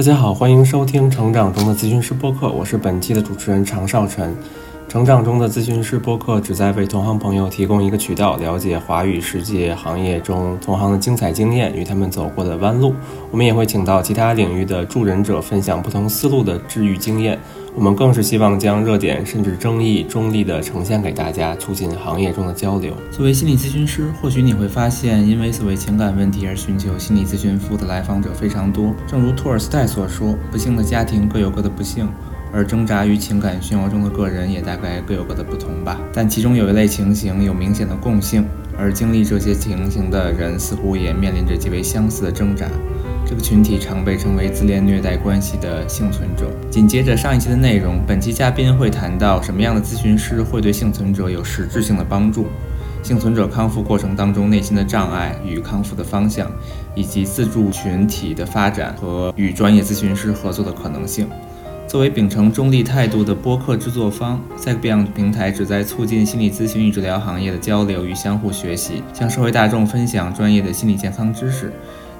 大家好，欢迎收听《成长中的咨询师播客》，我是本期的主持人常少晨。成长中的咨询师播客旨在为同行朋友提供一个渠道，了解华语世界行业中同行的精彩经验与他们走过的弯路。我们也会请到其他领域的助人者，分享不同思路的治愈经验。我们更是希望将热点甚至争议中立的呈现给大家，促进行业中的交流。作为心理咨询师，或许你会发现，因为所谓情感问题而寻求心理咨询服务的来访者非常多。正如托尔斯泰所说：“不幸的家庭各有各的不幸。”而挣扎于情感漩涡中的个人也大概各有各的不同吧，但其中有一类情形有明显的共性，而经历这些情形的人似乎也面临着极为相似的挣扎。这个群体常被称为自恋虐待关系的幸存者。紧接着上一期的内容，本期嘉宾会谈到什么样的咨询师会对幸存者有实质性的帮助，幸存者康复过程当中内心的障碍与康复的方向，以及自助群体的发展和与专业咨询师合作的可能性。作为秉承中立态度的播客制作方，Psychbeyond 平台旨在促进心理咨询与治疗行业的交流与相互学习，向社会大众分享专业的心理健康知识。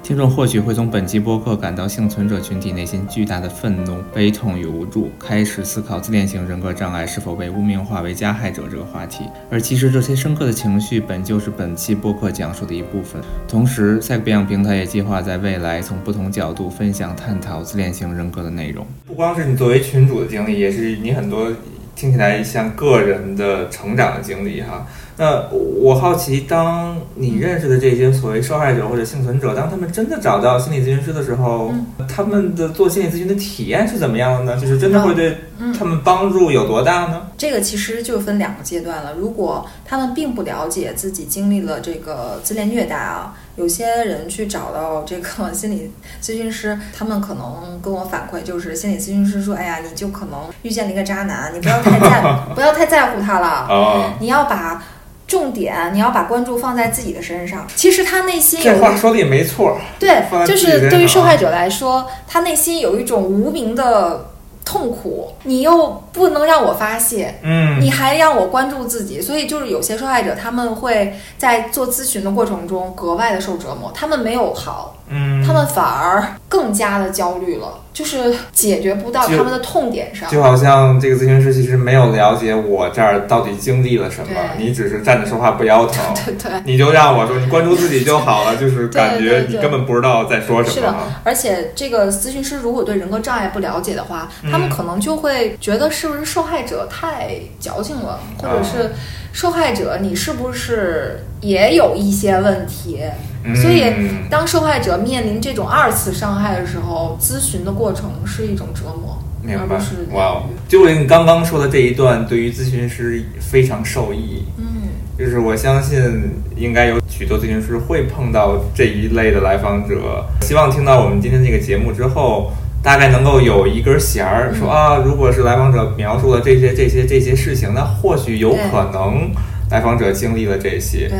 听众或许会从本期播客感到幸存者群体内心巨大的愤怒、悲痛与无助，开始思考自恋型人格障碍是否被污名化为加害者这个话题。而其实这些深刻的情绪本就是本期播客讲述的一部分。同时，Psychbeyond 平台也计划在未来从不同角度分享探讨自恋型人格的内容。不光是你作为群主的经历，也是你很多听起来像个人的成长的经历哈。那我好奇，当你认识的这些所谓受害者或者幸存者，当他们真的找到心理咨询师的时候，他们的做心理咨询的体验是怎么样的呢？就是真的会对他们帮助有多大呢？这个其实就分两个阶段了。如果他们并不了解自己经历了这个自恋虐待啊，有些人去找到这个心理咨询师，他们可能跟我反馈，就是心理咨询师说：“哎呀，你就可能遇见了一个渣男，你不要太在不要太在乎他了，你要把。”重点，你要把关注放在自己的身上。其实他内心这话说的也没错，对，就是对于受害者来说，他内心有一种无名的痛苦，你又不能让我发泄，嗯，你还让我关注自己，所以就是有些受害者他们会在做咨询的过程中格外的受折磨，他们没有好。嗯，他们反而更加的焦虑了，就是解决不到他们的痛点上。就好像这个咨询师其实没有了解我这儿到底经历了什么，你只是站着说话不腰疼，对对，你就让我说你关注自己就好了，就是感觉你根本不知道在说什么。是的，而且这个咨询师如果对人格障碍不了解的话，他们可能就会觉得是不是受害者太矫情了，或者是受害者你是不是也有一些问题？所以，当受害者面临这种二次伤害的时候，咨询的过程是一种折磨，而不是哇，就你刚刚说的这一段，对于咨询师非常受益。嗯，就是我相信应该有许多咨询师会碰到这一类的来访者。希望听到我们今天这个节目之后，大概能够有一根弦儿，说啊，如果是来访者描述了这些、这些、这些事情，那或许有可能。来访者经历了这些，对，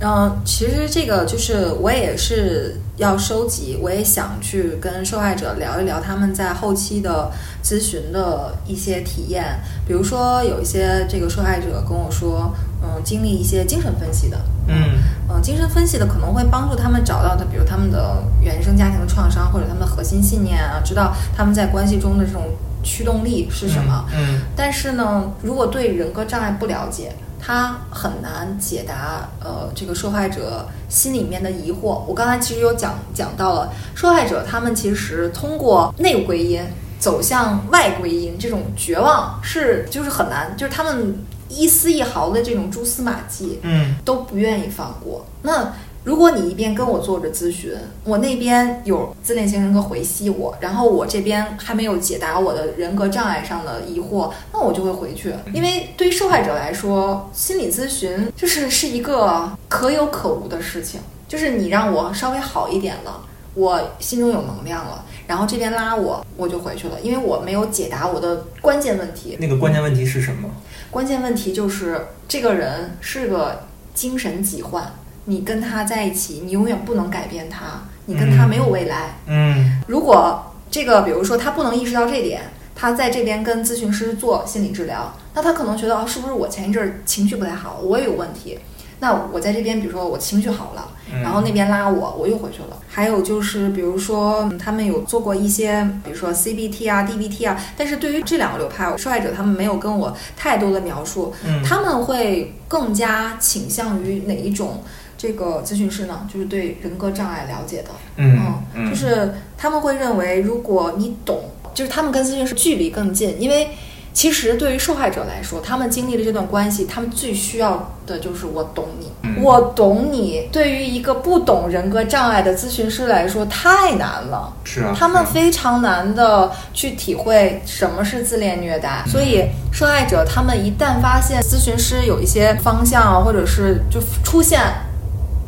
嗯，其实这个就是我也是要收集，我也想去跟受害者聊一聊他们在后期的咨询的一些体验。比如说，有一些这个受害者跟我说，嗯，经历一些精神分析的，嗯，嗯，精神分析的可能会帮助他们找到的，比如他们的原生家庭的创伤或者他们的核心信念啊，知道他们在关系中的这种驱动力是什么。嗯，但是呢，如果对人格障碍不了解，他很难解答，呃，这个受害者心里面的疑惑。我刚才其实有讲讲到了，受害者他们其实通过内归因走向外归因，这种绝望是就是很难，就是他们一丝一毫的这种蛛丝马迹，嗯，都不愿意放过。那。如果你一边跟我做着咨询，我那边有自恋型人格回吸我，然后我这边还没有解答我的人格障碍上的疑惑，那我就会回去。因为对于受害者来说，心理咨询就是是一个可有可无的事情，就是你让我稍微好一点了，我心中有能量了，然后这边拉我，我就回去了，因为我没有解答我的关键问题。那个关键问题是什么？关键问题就是这个人是个精神疾患。你跟他在一起，你永远不能改变他，你跟他没有未来。嗯，如果这个，比如说他不能意识到这点，他在这边跟咨询师做心理治疗，那他可能觉得哦，是不是我前一阵儿情绪不太好，我也有问题？那我在这边，比如说我情绪好了，嗯然后那边拉我，我又回去了。还有就是，比如说嗯他们有做过一些，比如说 CBT 啊、DBT 啊，但是对于这两个流派，受害者他们没有跟我太多的描述，嗯他们会更加倾向于哪一种这个咨询师呢？就是对人格障碍了解的，嗯嗯，就是他们会认为，如果你懂，就是他们跟咨询师距离更近，因为其实对于受害者来说，他们经历了这段关系，他们最需要的就是我懂你，嗯我懂你。对于一个不懂人格障碍的咨询师来说，太难了。是啊，他们非常难的去体会什么是自恋虐待，所以受害者他们一旦发现咨询师有一些方向，或者是就出现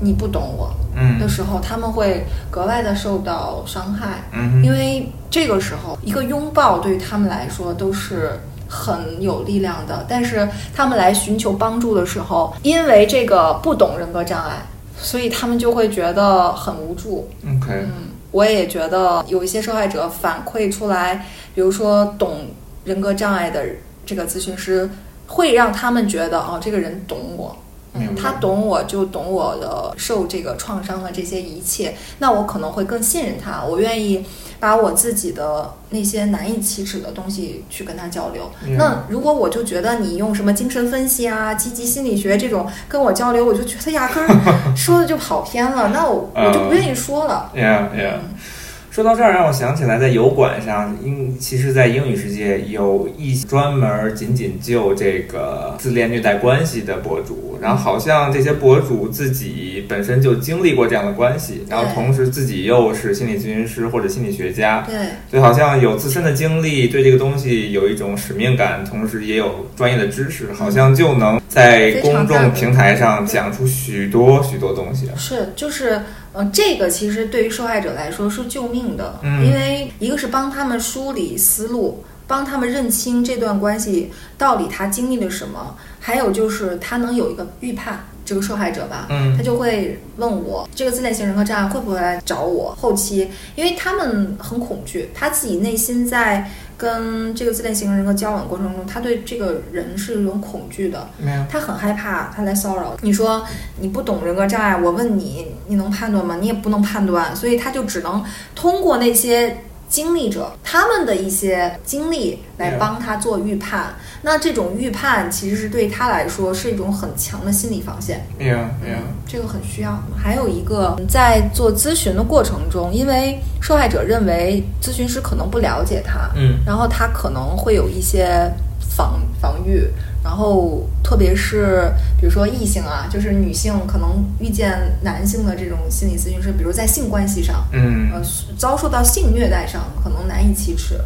你不懂我嗯的时候，他们会格外的受到伤害，嗯因为这个时候一个拥抱对于他们来说都是。很有力量的，但是他们来寻求帮助的时候，因为这个不懂人格障碍，所以他们就会觉得很无助，OK，嗯，我也觉得有一些受害者反馈出来，比如说懂人格障碍的这个咨询师，会让他们觉得哦，这个人懂我。他懂我就懂我的受这个创伤的这些一切，那我可能会更信任他，我愿意把我自己的那些难以启齿的东西去跟他交流。嗯那如果我就觉得你用什么精神分析啊、积极心理学这种跟我交流，我就觉得压根儿说的就跑偏了，那我我就不愿意说了。Yeah, yeah。说到这儿，让我想起来，在油管上，英其实，在英语世界有一专门仅仅就这个自恋虐待关系的博主，然后好像这些博主自己本身就经历过这样的关系，然后同时自己又是心理咨询师或者心理学家，对，所以好像有自身的经历，对这个东西有一种使命感，同时也有专业的知识，好像就能在公众平台上讲出许多许多东西。是就是呃，这个其实对于受害者来说是救命的，嗯因为一个是帮他们梳理思路。帮他们认清这段关系到底他经历了什么，还有就是他能有一个预判，这个受害者吧，嗯他就会问我这个自恋型人格障碍会不会来找我后期，因为他们很恐惧，他自己内心在跟这个自恋型人格交往过程中，他对这个人是有恐惧的，没有，他很害怕他来骚扰你说你不懂人格障碍，我问你，你能判断吗？你也不能判断，所以他就只能通过那些经历者他们的一些经历来帮他做预判。那这种预判其实是对他来说是一种很强的心理防线。没有，没有。这个很需要。还有一个，在做咨询的过程中，因为受害者认为咨询师可能不了解他，嗯然后他可能会有一些防防御，然后特别是比如说异性啊，就是女性可能遇见男性的这种心理咨询师，比如在性关系上，嗯呃，遭受到性虐待上，可能难以启齿。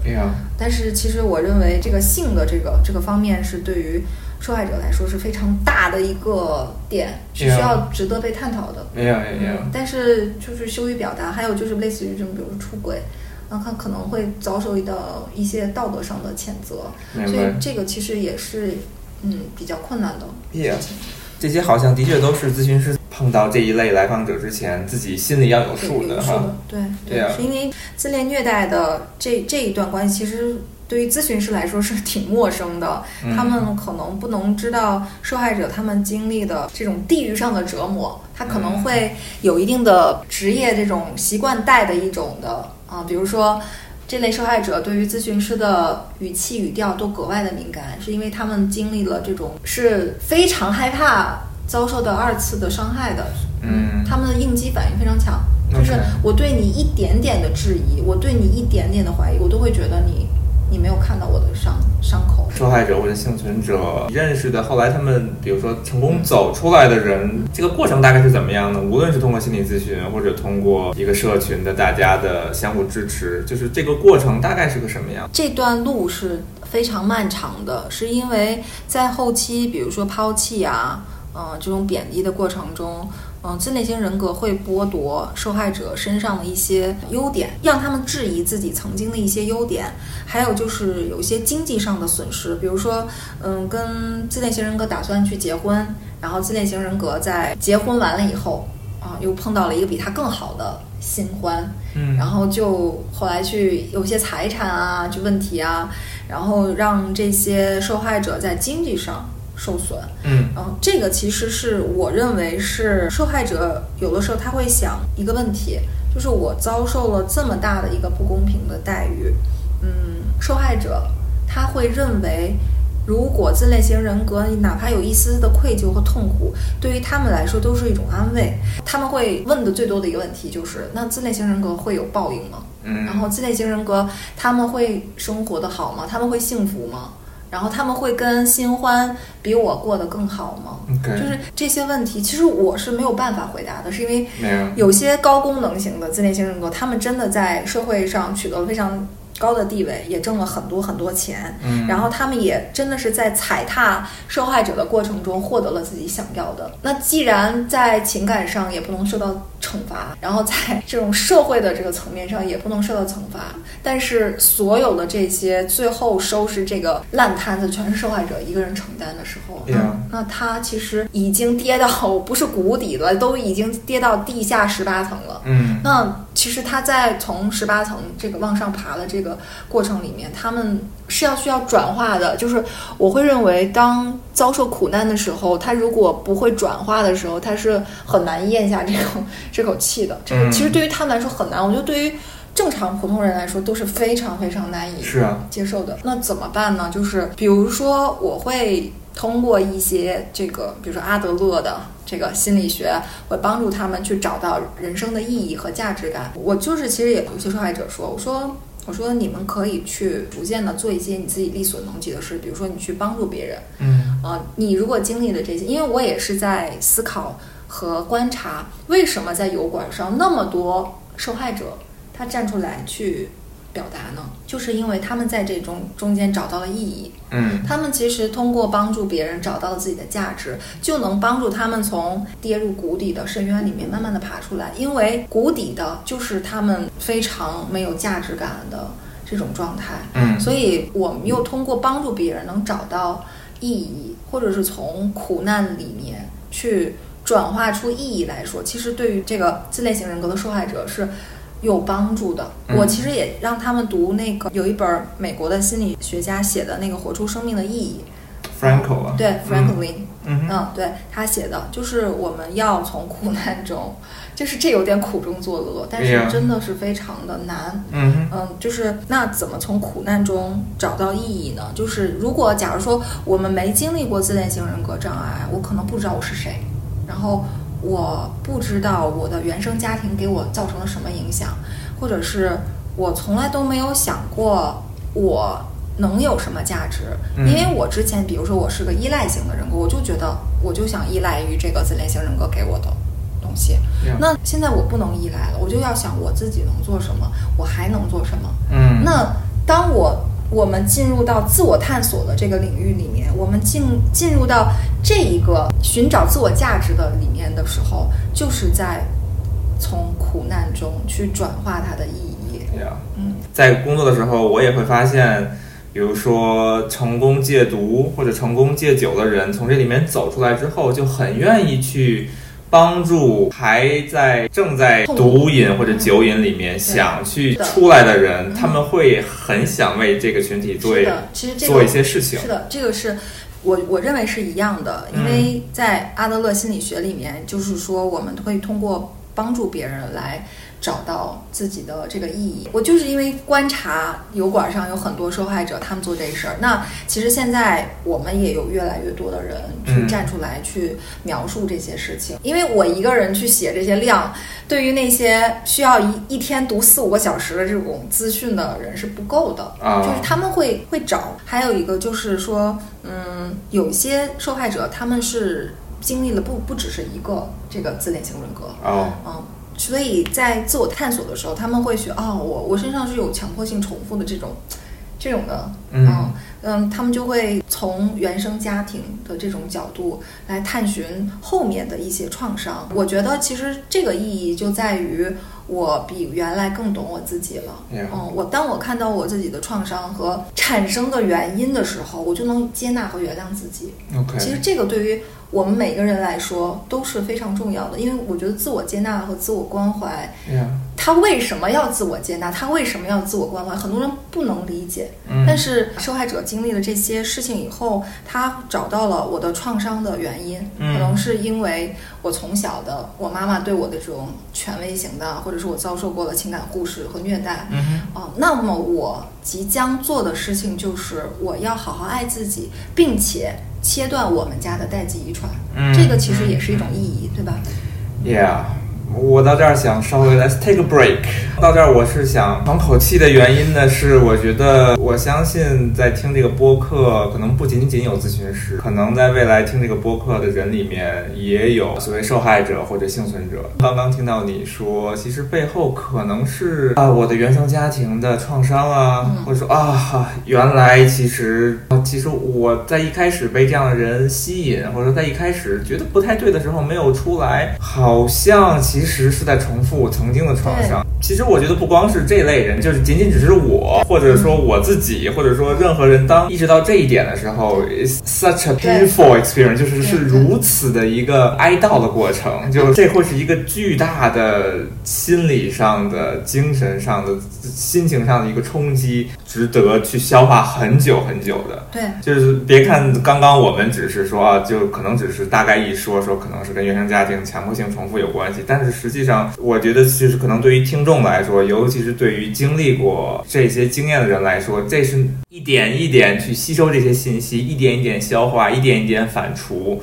但是其实我认为这个性的这个这个方面是对于受害者来说是非常大的一个点，是需要值得被探讨的。没有，没有。但是就是羞于表达，还有就是类似于这种，比如说出轨，那他可能会遭受到一些道德上的谴责，所以。这个其实也是嗯比较困难的 Yeah，这些好像的确都是咨询师碰到这一类来访者之前，自己心里要有数的哈。对对啊是因为自恋虐待的这这一段关系，其实对于咨询师来说是挺陌生的，嗯他们可能不能知道受害者他们经历的这种地域上的折磨，他可能会有一定的职业这种习惯带的一种的啊，比如说。这类受害者对于咨询师的语气语调都格外的敏感，是因为他们经历了这种是非常害怕遭受到二次的伤害的，嗯他们的应激反应非常强，就是我对你一点点的质疑，我对你一点点的怀疑，我都会觉得你你没有看到我的伤伤口。受害者或者幸存者认识的，后来他们比如说成功走出来的人，这个过程大概是怎么样呢？无论是通过心理咨询，或者通过一个社群的大家的相互支持，就是这个过程大概是个什么样？这段路是非常漫长的，是因为在后期，比如说抛弃啊，呃，这种贬低的过程中，嗯、自恋型人格会剥夺受害者身上的一些优点，让他们质疑自己曾经的一些优点，还有就是有一些经济上的损失，比如说，嗯，跟自恋型人格打算去结婚，然后自恋型人格在结婚完了以后，啊，又碰到了一个比他更好的新欢，嗯然后就后来去有些财产啊，就问题啊，然后让这些受害者在经济上受损。嗯嗯，这个其实是我认为是受害者有的时候他会想一个问题，就是我遭受了这么大的一个不公平的待遇，嗯，受害者他会认为。如果自恋型人格哪怕有一丝丝的愧疚和痛苦，对于他们来说都是一种安慰。他们会问的最多的一个问题就是：那自恋型人格会有报应吗？嗯，然后自恋型人格他们会生活的好吗？他们会幸福吗？然后他们会跟新欢比我过得更好吗？就是这些问题，其实我是没有办法回答的，是因为没有，有些高功能型的自恋型人格，他们真的在社会上取得了非常高的地位，也挣了很多很多钱，嗯，然后他们也真的是在踩踏受害者的过程中获得了自己想要的。那既然在情感上也不能受到惩罚，然后在 这种社会的这个层面上也不能受到惩罚，但是所有的这些最后收拾这个烂摊子全是受害者一个人承担的时候，对啊那那他其实已经跌到不是谷底了，都已经跌到地下十八层了。嗯那其实他在从十八层这个往上爬的这个过程里面，他们是要需要转化的。就是我会认为，当遭受苦难的时候，他如果不会转化的时候，他是很难咽下这口 这口气的。这个嗯其实对于他们来说很难，我觉得对于正常普通人来说都是非常非常难以是啊，接受的。那怎么办呢？就是比如说，我会通过一些这个，比如说阿德勒的这个心理学，会帮助他们去找到人生的意义和价值感。我就是其实也有些受害者说，我说。我说你们可以去逐渐的做一些你自己力所能及的事，比如说你去帮助别人，嗯。呃，你如果经历了这些，因为我也是在思考和观察，为什么在油管上那么多受害者他站出来去表达呢？就是因为他们在这中中间找到了意义，嗯他们其实通过帮助别人找到了自己的价值，就能帮助他们从跌入谷底的深渊里面慢慢的爬出来。因为谷底的就是他们非常没有价值感的这种状态。嗯所以我们又通过帮助别人能找到意义，或者是从苦难里面去转化出意义来说，其实对于这个自恋型人格的受害者是有帮助的。嗯。我其实也让他们读那个有一本美国的心理学家写的那个《活出生命的意义》，，Franco 啊，对 Franklin，嗯哼。嗯，对他写的，就是我们要从苦难中，就是这有点苦中作乐，但是真的是非常的难。嗯嗯，就是那怎么从苦难中找到意义呢？就是如果假如说我们没经历过自恋型人格障碍，我可能不知道我是谁，然后我不知道我的原生家庭给我造成了什么影响，或者是我从来都没有想过我能有什么价值，嗯因为我之前比如说我是个依赖型的人格，我就觉得我就想依赖于这个自恋型人格给我的东西。那现在我不能依赖了，我就要想我自己能做什么，我还能做什么。嗯，那当我我们进入到自我探索的这个领域里面，我们进进入到这一个寻找自我价值的里面的时候，就是在从苦难中去转化它的意义。呀嗯，在工作的时候，我也会发现，比如说成功戒毒或者成功戒酒的人，从这里面走出来之后，就很愿意去帮助还在正在毒瘾或者酒瘾里面想去出来的人，他们会很想为这个群体做，其实这个做一些事情是。的，这个是我我认为是一样的，因为在阿德勒心理学里面，就是说我们会通过帮助别人来找到自己的这个意义。我就是因为观察油管上有很多受害者，他们做这事儿。那其实现在我们也有越来越多的人去嗯站出来去描述这些事情，因为我一个人去写这些量，对于那些需要一一天读四五个小时的这种资讯的人是不够的。啊就是他们会会找，还有一个就是说，嗯，有一些受害者他们是经历了不不只是一个这个自恋型人格，哦，嗯，所以在自我探索的时候，他们会学哦，我我身上是有强迫性重复的这种这种的，嗯嗯，他们就会从原生家庭的这种角度来探寻后面的一些创伤。我觉得其实这个意义就在于我比原来更懂我自己了。嗯，我当我看到我自己的创伤和产生的原因的时候，我就能接纳和原谅自己。其实这个对于我们每个人来说都是非常重要的，因为我觉得自我接纳和自我关怀，他为什么要自我接纳？他为什么要自我关怀？很多人不能理解。嗯但是受害者经历了这些事情以后，他找到了我的创伤的原因，嗯可能是因为我从小的我妈妈对我的这种权威型的，或者是我遭受过的情感忽视和虐待。嗯啊、那么我即将做的事情就是我要好好爱自己，并且切断我们家的代际遗传。嗯这个其实也是一种意义，对吧？Yeah，我到这儿想稍微 Let's take a break。到这儿我是想喘口气的原因呢，是我觉得我相信在听这个播客，可能不仅仅有咨询师，可能在未来听这个播客的人里面也有所谓受害者或者幸存者。刚刚听到你说，其实背后可能是啊我的原生家庭的创伤啊，嗯或者说啊原来其实啊其实我在一开始被这样的人吸引，或者说在一开始觉得不太对的时候没有出来，好像其实是在重复曾经的创伤。其实我觉得不光是这类人，就是仅仅只是我，或者说我自己，或者说任何人，当意识到这一点的时候，it's such a painful experience，就是是如此的一个哀悼的过程，就这会是一个巨大的心理上的、精神上的、心情上的一个冲击，值得去消化很久很久的。对，就是别看刚刚我们只是说，啊就可能只是大概一说说，可能是跟原生家庭强迫性重复有关系，但是实际上，我觉得就是可能对于听众来说，尤其是对于经历过这些经验的人来说，这是一点一点去吸收这些信息，一点一点消化，一点一点反刍。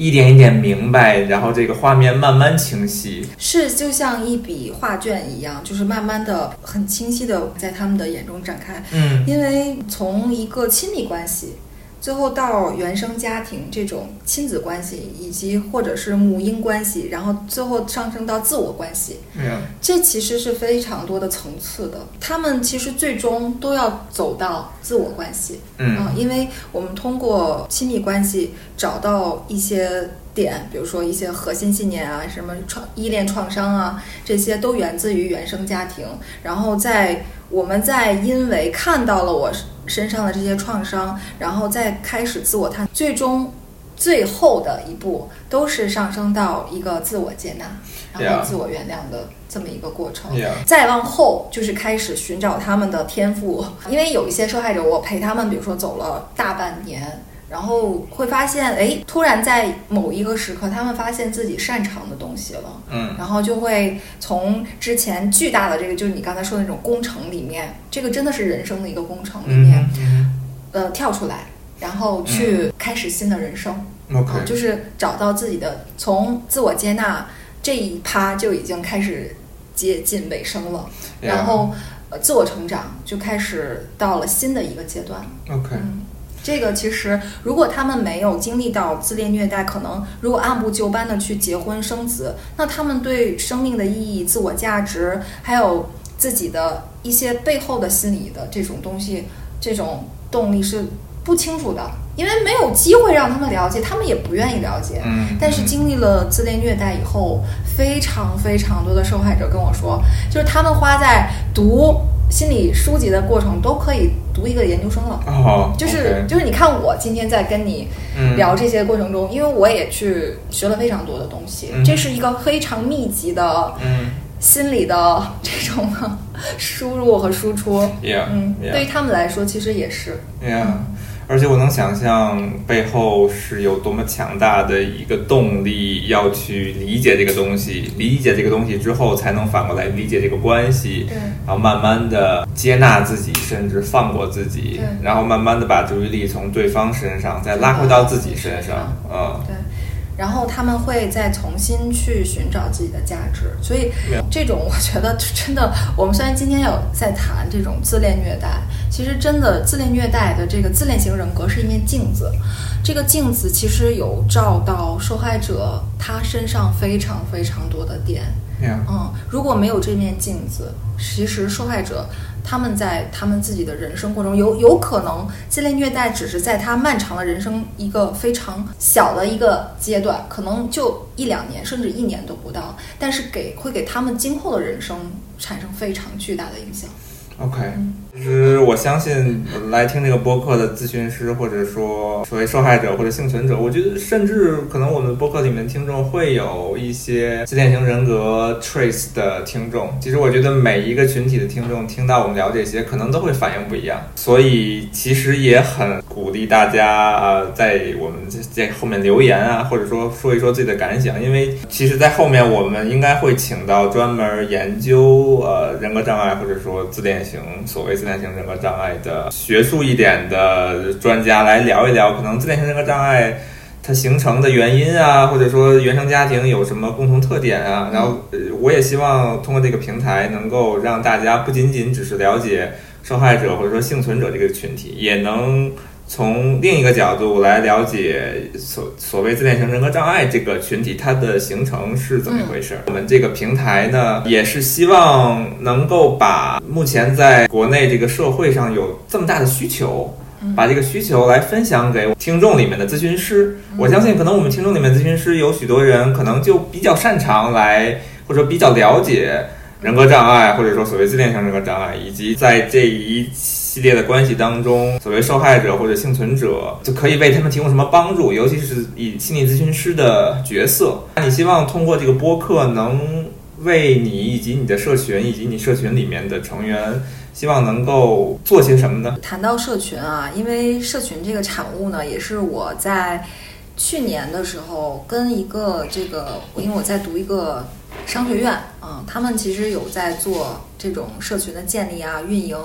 一点一点明白，然后这个画面慢慢清晰。是就像一笔画卷一样，就是慢慢的、很清晰的在他们的眼中展开。嗯因为从一个亲密关系，最后到原生家庭这种亲子关系，以及或者是母婴关系，然后最后上升到自我关系，嗯，这其实是非常多的层次的。他们其实最终都要走到自我关系，嗯啊，因为我们通过亲密关系找到一些点，比如说一些核心信念啊，什么创依恋创伤啊，这些都源自于原生家庭。然后在我们在因为看到了我身上的这些创伤，然后再开始自我探，最终。最后的一步都是上升到一个自我接纳，然后自我原谅的这么一个过程。再往后就是开始寻找他们的天赋，因为有一些受害者，我陪他们，比如说走了大半年，然后会发现，哎，突然在某一个时刻，他们发现自己擅长的东西了。嗯。然后就会从之前巨大的这个，就是你刚才说的那种工程里面，这个真的是人生的一个工程里面，嗯呃，跳出来，然后去开始新的人生。就是找到自己的，从自我接纳这一趴就已经开始接近尾声了，然后呃自我成长就开始到了新的一个阶段。OK，嗯，这个其实如果他们没有经历到自恋虐待，可能如果按部就班的去结婚生子，那他们对生命的意义、自我价值，还有自己的一些背后的心理的这种东西，这种动力是不清楚的，因为没有机会让他们了解，他们也不愿意了解。嗯，但是经历了自恋虐待以后，非常非常多的受害者跟我说，就是他们花在读心理书籍的过程，都可以读一个研究生了。哦，就是就是你看我今天在跟你嗯。聊这些过程中，因为我也去学了非常多的东西，嗯。这是一个非常密集的嗯。心理的这种 输入和输出。嗯对于他们来说，其实也是。Yeah，而且我能想象背后是有多么强大的一个动力，要去理解这个东西，理解这个东西之后，才能反过来理解这个关系，对。然后慢慢的接纳自己，甚至放过自己对，然后慢慢的把注意力从对方身上再拉回到自己身上，嗯。对，然后他们会再重新去寻找自己的价值，所以这种 我觉得真的，我们虽然今天有在谈这种自恋虐待，其实真的自恋虐待的这个自恋型人格是一面镜子，这个镜子其实有照到受害者他身上非常非常多的点。嗯，如果没有这面镜子，其实受害者他们在他们自己的人生过程中，有有可能这类虐待只是在他漫长的人生一个非常小的一个阶段，可能就一两年甚至一年都不到，但是给会给他们今后的人生产生非常巨大的影响。OK，嗯其实我相信来听这个播客的咨询师，或者说所谓受害者或者幸存者，我觉得甚至可能我们播客里面听众会有一些自恋型人格 trace 的听众。其实我觉得每一个群体的听众听到我们聊这些，可能都会反应不一样。所以其实也很鼓励大家呃，在我们这后面留言啊，或者说说一说自己的感想，因为其实，在后面我们应该会请到专门研究呃人格障碍或者说自恋型所谓自自恋型人格障碍的学术一点的专家来聊一聊，可能自恋型人格障碍它形成的原因啊，或者说原生家庭有什么共同特点啊。然后，我也希望通过这个平台，能够让大家不仅仅只是了解受害者或者说幸存者这个群体，也能。从另一个角度来了解所所谓自恋型人格障碍这个群体，它的形成是怎么一回事？我们这个平台呢，也是希望能够把目前在国内这个社会上有这么大的需求，把这个需求来分享给听众里面的咨询师。我相信，可能我们听众里面咨询师有许多人，可能就比较擅长来，或者说比较了解人格障碍，或者说所谓自恋型人格障碍，以及在这一系列的关系当中，所谓受害者或者幸存者就可以为他们提供什么帮助，尤其是以心理咨询师的角色。那你希望通过这个播客，能为你以及你的社群以及你社群里面的成员，希望能够做些什么呢？谈到社群啊，因为社群这个产物呢，也是我在去年的时候跟一个这个，因为我在读一个商学院啊、他们其实有在做这种社群的建立啊、运营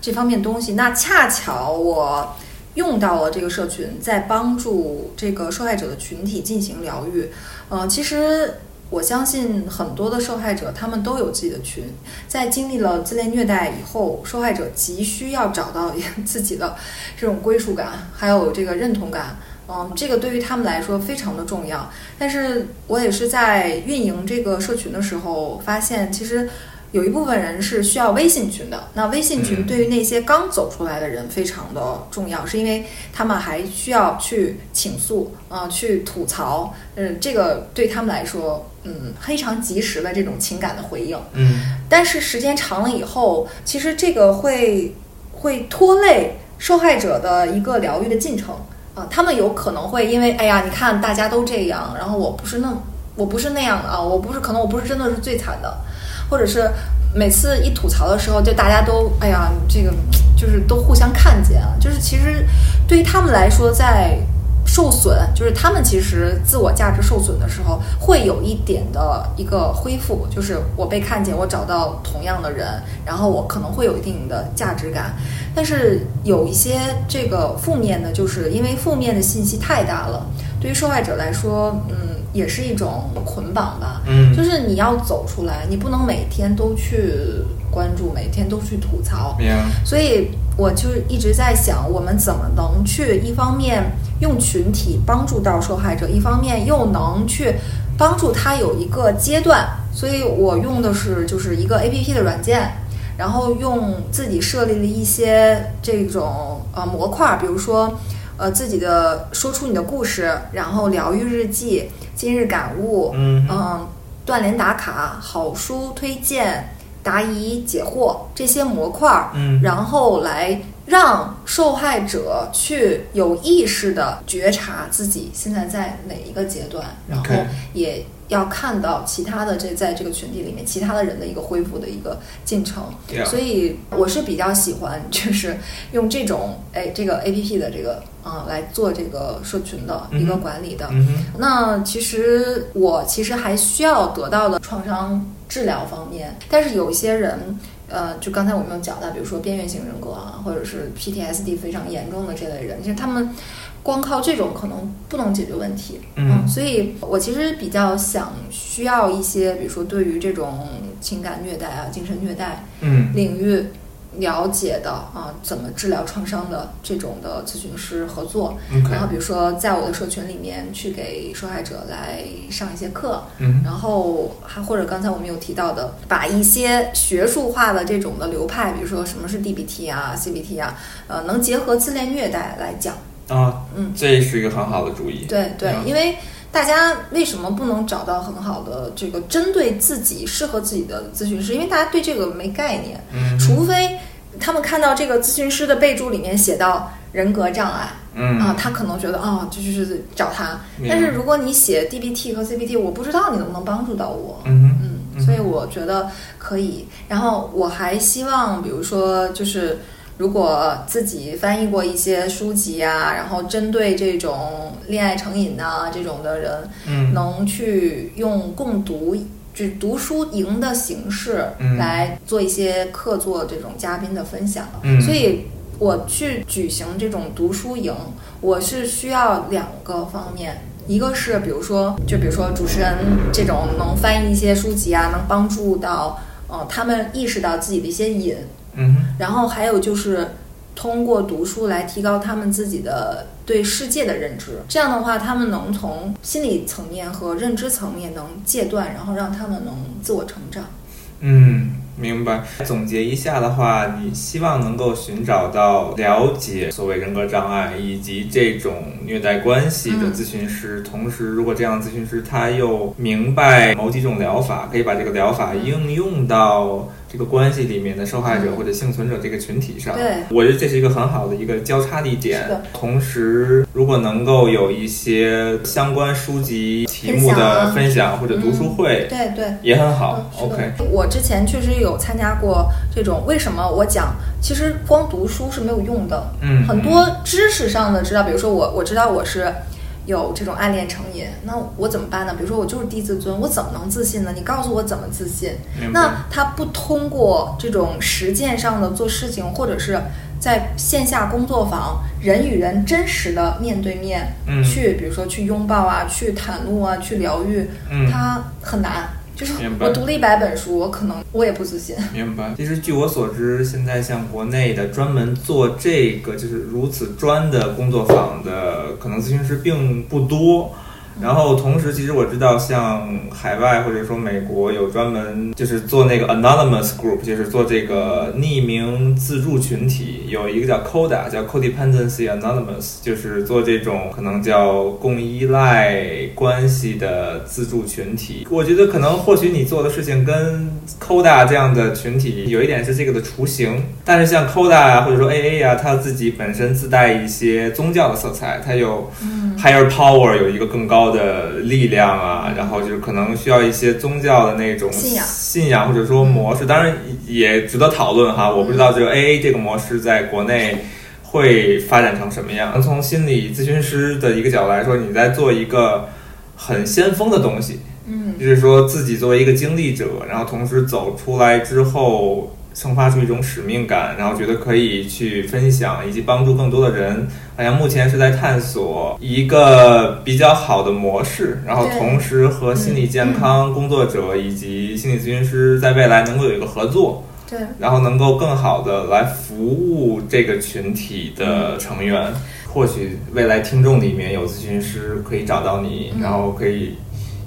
这方面东西。那恰巧我用到了这个社群，在帮助这个受害者的群体进行疗愈。呃，其实我相信很多的受害者他们都有自己的群，在经历了自恋虐待以后，受害者急需要找到自己的这种归属感，还有这个认同感。嗯，这个对于他们来说非常的重要。但是我也是在运营这个社群的时候，发现其实有一部分人是需要微信群的。那微信群嗯对于那些刚走出来的人非常的重要，是因为他们还需要去倾诉啊、去吐槽。嗯，这个对他们来说，嗯，非常及时的这种情感的回应。嗯但是时间长了以后，其实这个会会拖累受害者的一个疗愈的进程啊、他们有可能会因为哎呀，你看大家都这样，然后我不是那我不是那样的啊，我不是可能我不是真的是最惨的，或者是每次一吐槽的时候，就大家都哎呀，这个就是都互相看见啊，就是其实对于他们来说，在受损，就是他们其实自我价值受损的时候，会有一点的一个恢复，就是我被看见，我找到同样的人，然后我可能会有一定的价值感。但是有一些这个负面的，就是因为负面的信息太大了，对于受害者来说，嗯，也是一种捆绑吧。嗯就是你要走出来，你不能每天都去关注，每天都去吐槽。明所以我就一直在想，我们怎么能去一方面用群体帮助到受害者，一方面又能去帮助他有一个阶段。所以我用的是就是一个 A P P 的软件，然后用自己设立了一些这种呃模块，比如说呃自己的说出你的故事，然后疗愈日记、今日感悟，嗯。嗯，断联打卡、好书推荐、答疑解惑这些模块儿，嗯。然后来让受害者去有意识的觉察自己现在在哪一个阶段，然后也要看到其他的这在这个群体里面其他的人的一个恢复的一个进程。所以我是比较喜欢，就是用这种哎这个 A P P 的这个啊、来做这个社群的一个管理的。那其实我其实还需要得到的创伤治疗方面，但是有一些人，呃，就刚才我们有讲到，比如说边缘型人格啊，或者是 PTSD 非常严重的这类人，其实他们光靠这种可能不能解决问题。嗯所以我其实比较想需要一些，比如说对于这种情感虐待啊、精神虐待嗯领域。了解的啊，怎么治疗创伤的这种的咨询师合作，OK 然后比如说在我的社群里面去给受害者来上一些课，嗯然后还或者刚才我们有提到的，把一些学术化的这种的流派，比如说什么是 DBT 啊、CBT 啊，呃，能结合自恋虐待来讲。啊，嗯这是一个很好的主意。对对，嗯因为大家为什么不能找到很好的这个针对自己适合自己的咨询师？因为大家对这个没概念，嗯除非他们看到这个咨询师的备注里面写到人格障碍。嗯啊，他可能觉得哦，这就是找他。但是如果你写 DBT 和 CBT，我不知道你能不能帮助到我。嗯嗯，所以我觉得可以。然后我还希望，比如说，就是如果自己翻译过一些书籍啊，然后针对这种恋爱成瘾呐、这种的人，嗯。能去用共读。就是读书营的形式嗯。来做一些客座这种嘉宾的分享，嗯。所以我去举行这种读书营，我是需要两个方面，一个是比如说，就比如说主持人这种能翻译一些书籍啊，能帮助到呃他们意识到自己的一些瘾，嗯哼然后还有就是通过读书来提高他们自己的对世界的认知，这样的话，他们能从心理层面和认知层面能戒断，然后让他们能自我成长。嗯，明白。总结一下的话，你希望能够寻找到了解所谓人格障碍以及这种虐待关系的嗯咨询师，同时，如果这样的咨询师他又明白某几种疗法，可以把这个疗法应用到这个关系里面的受害者嗯或者幸存者这个群体上。对我觉得这是一个很好的一个交叉地点是的。同时，如果能够有一些相关书籍题目的分享或者读书会，对对。也很好。嗯 OK，我之前确实有参加过这种，为什么我讲，其实光读书是没有用的。嗯很多知识上的知道，比如说我我知道我是有这种暗恋成瘾，那我怎么办呢？比如说我就是低自尊，我怎么能自信呢？你告诉我怎么自信？那他不通过这种实践上的做事情，或者是在线下工作坊人与人真实的面对面、嗯去，比如说去拥抱啊，去袒露啊，去疗愈，嗯它很难。就是我读了一百本书，我可能我也不自信。明白。其实据我所知，现在像国内的专门做这个就是如此专的工作坊的，可能咨询师并不多。然后同时，其实我知道，像海外或者说美国有专门就是做那个 anonymous group，就是做这个匿名自助群体，有一个叫 CODA，叫 Codependency Anonymous，就是做这种可能叫共依赖关系的自助群体。我觉得可能或许你做的事情跟 CODA 这样的群体有一点是这个的雏形，但是像 CODA 啊或者说 AA 啊，它自己本身自带一些宗教的色彩，它有 higher power 有一个更高的力量啊，然后就是可能需要一些宗教的那种信仰信仰或者说模式，当然也值得讨论哈。我不知道这个 AA 这个模式在国内会发展成什么样。从心理咨询师的一个角度来说，你在做一个很先锋的东西，嗯就是说自己作为一个经历者，然后同时走出来之后，生发出一种使命感，然后觉得可以去分享以及帮助更多的人。好像目前是在探索一个比较好的模式，然后同时和心理健康工作者以及心理咨询师在未来能够有一个合作。对，然后能够更好的来服务这个群体的成员。或许未来听众里面有咨询师可以找到你，然后可以，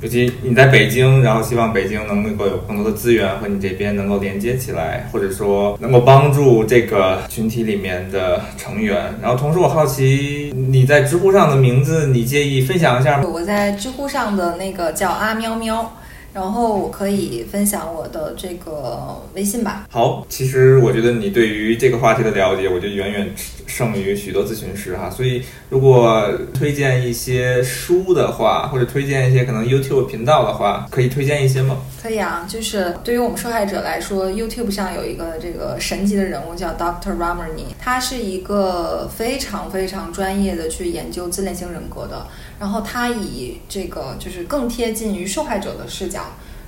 尤其你在北京，然后希望北京能够有更多的资源和你这边能够连接起来，或者说能够帮助这个群体里面的成员。然后同时，我好奇你在知乎上的名字，你介意分享一下吗？我在知乎上的那个叫阿喵喵，然后我可以分享我的这个微信吧。好，其实我觉得你对于这个话题的了解，我觉得远远胜于许多咨询师哈。所以，如果推荐一些书的话，或者推荐一些可能 YouTube 频道的话，可以推荐一些吗？可以啊，就是对于我们受害者来说，YouTube 上有一个这个神级的人物叫 Dr. Ramani，他是一个非常非常专业的去研究自恋型人格的，然后他以这个就是更贴近于受害者的视角。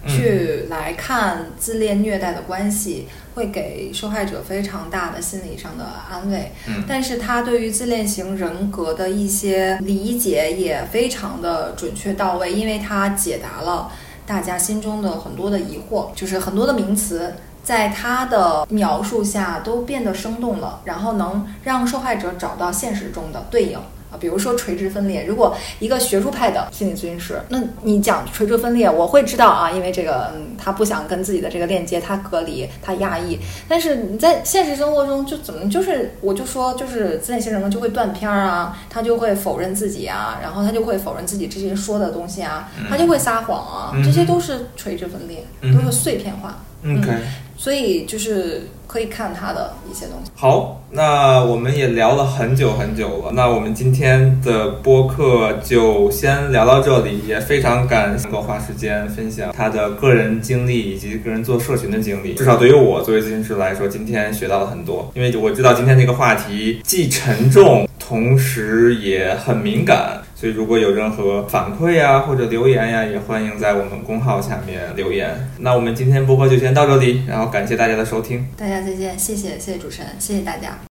去来看自恋虐待的关系，会给受害者非常大的心理上的安慰。嗯但是他对于自恋型人格的一些理解也非常的准确到位，因为他解答了大家心中的很多的疑惑，就是很多的名词。在他的描述下都变得生动了，然后能让受害者找到现实中的对应啊，比如说垂直分裂。如果一个学术派的心理咨询师，那你讲垂直分裂，我会知道啊，因为这个，嗯，他不想跟自己的这个链接，他隔离，他压抑。但是你在现实生活中，就怎么就是，我就说，就是自恋型人格就会断片儿啊，他就会否认自己啊，然后他就会否认自己之前说的东西啊，他就会撒谎啊，嗯这些都是垂直分裂，嗯都是碎片化。嗯，OK，所以就是可以看他的一些东西。好，那我们也聊了很久很久了，那我们今天的播客就先聊到这里，也非常感谢能够花时间分享他的个人经历以及个人做社群的经历。至少对于我作为咨询师来说，今天学到了很多，因为我知道今天这个话题既沉重，同时也很敏感。如果有任何反馈呀或者留言呀，也欢迎在我们公号下面留言。那我们今天播播就先到这里，然后感谢大家的收听，大家再见，谢谢谢谢主持人，谢谢大家。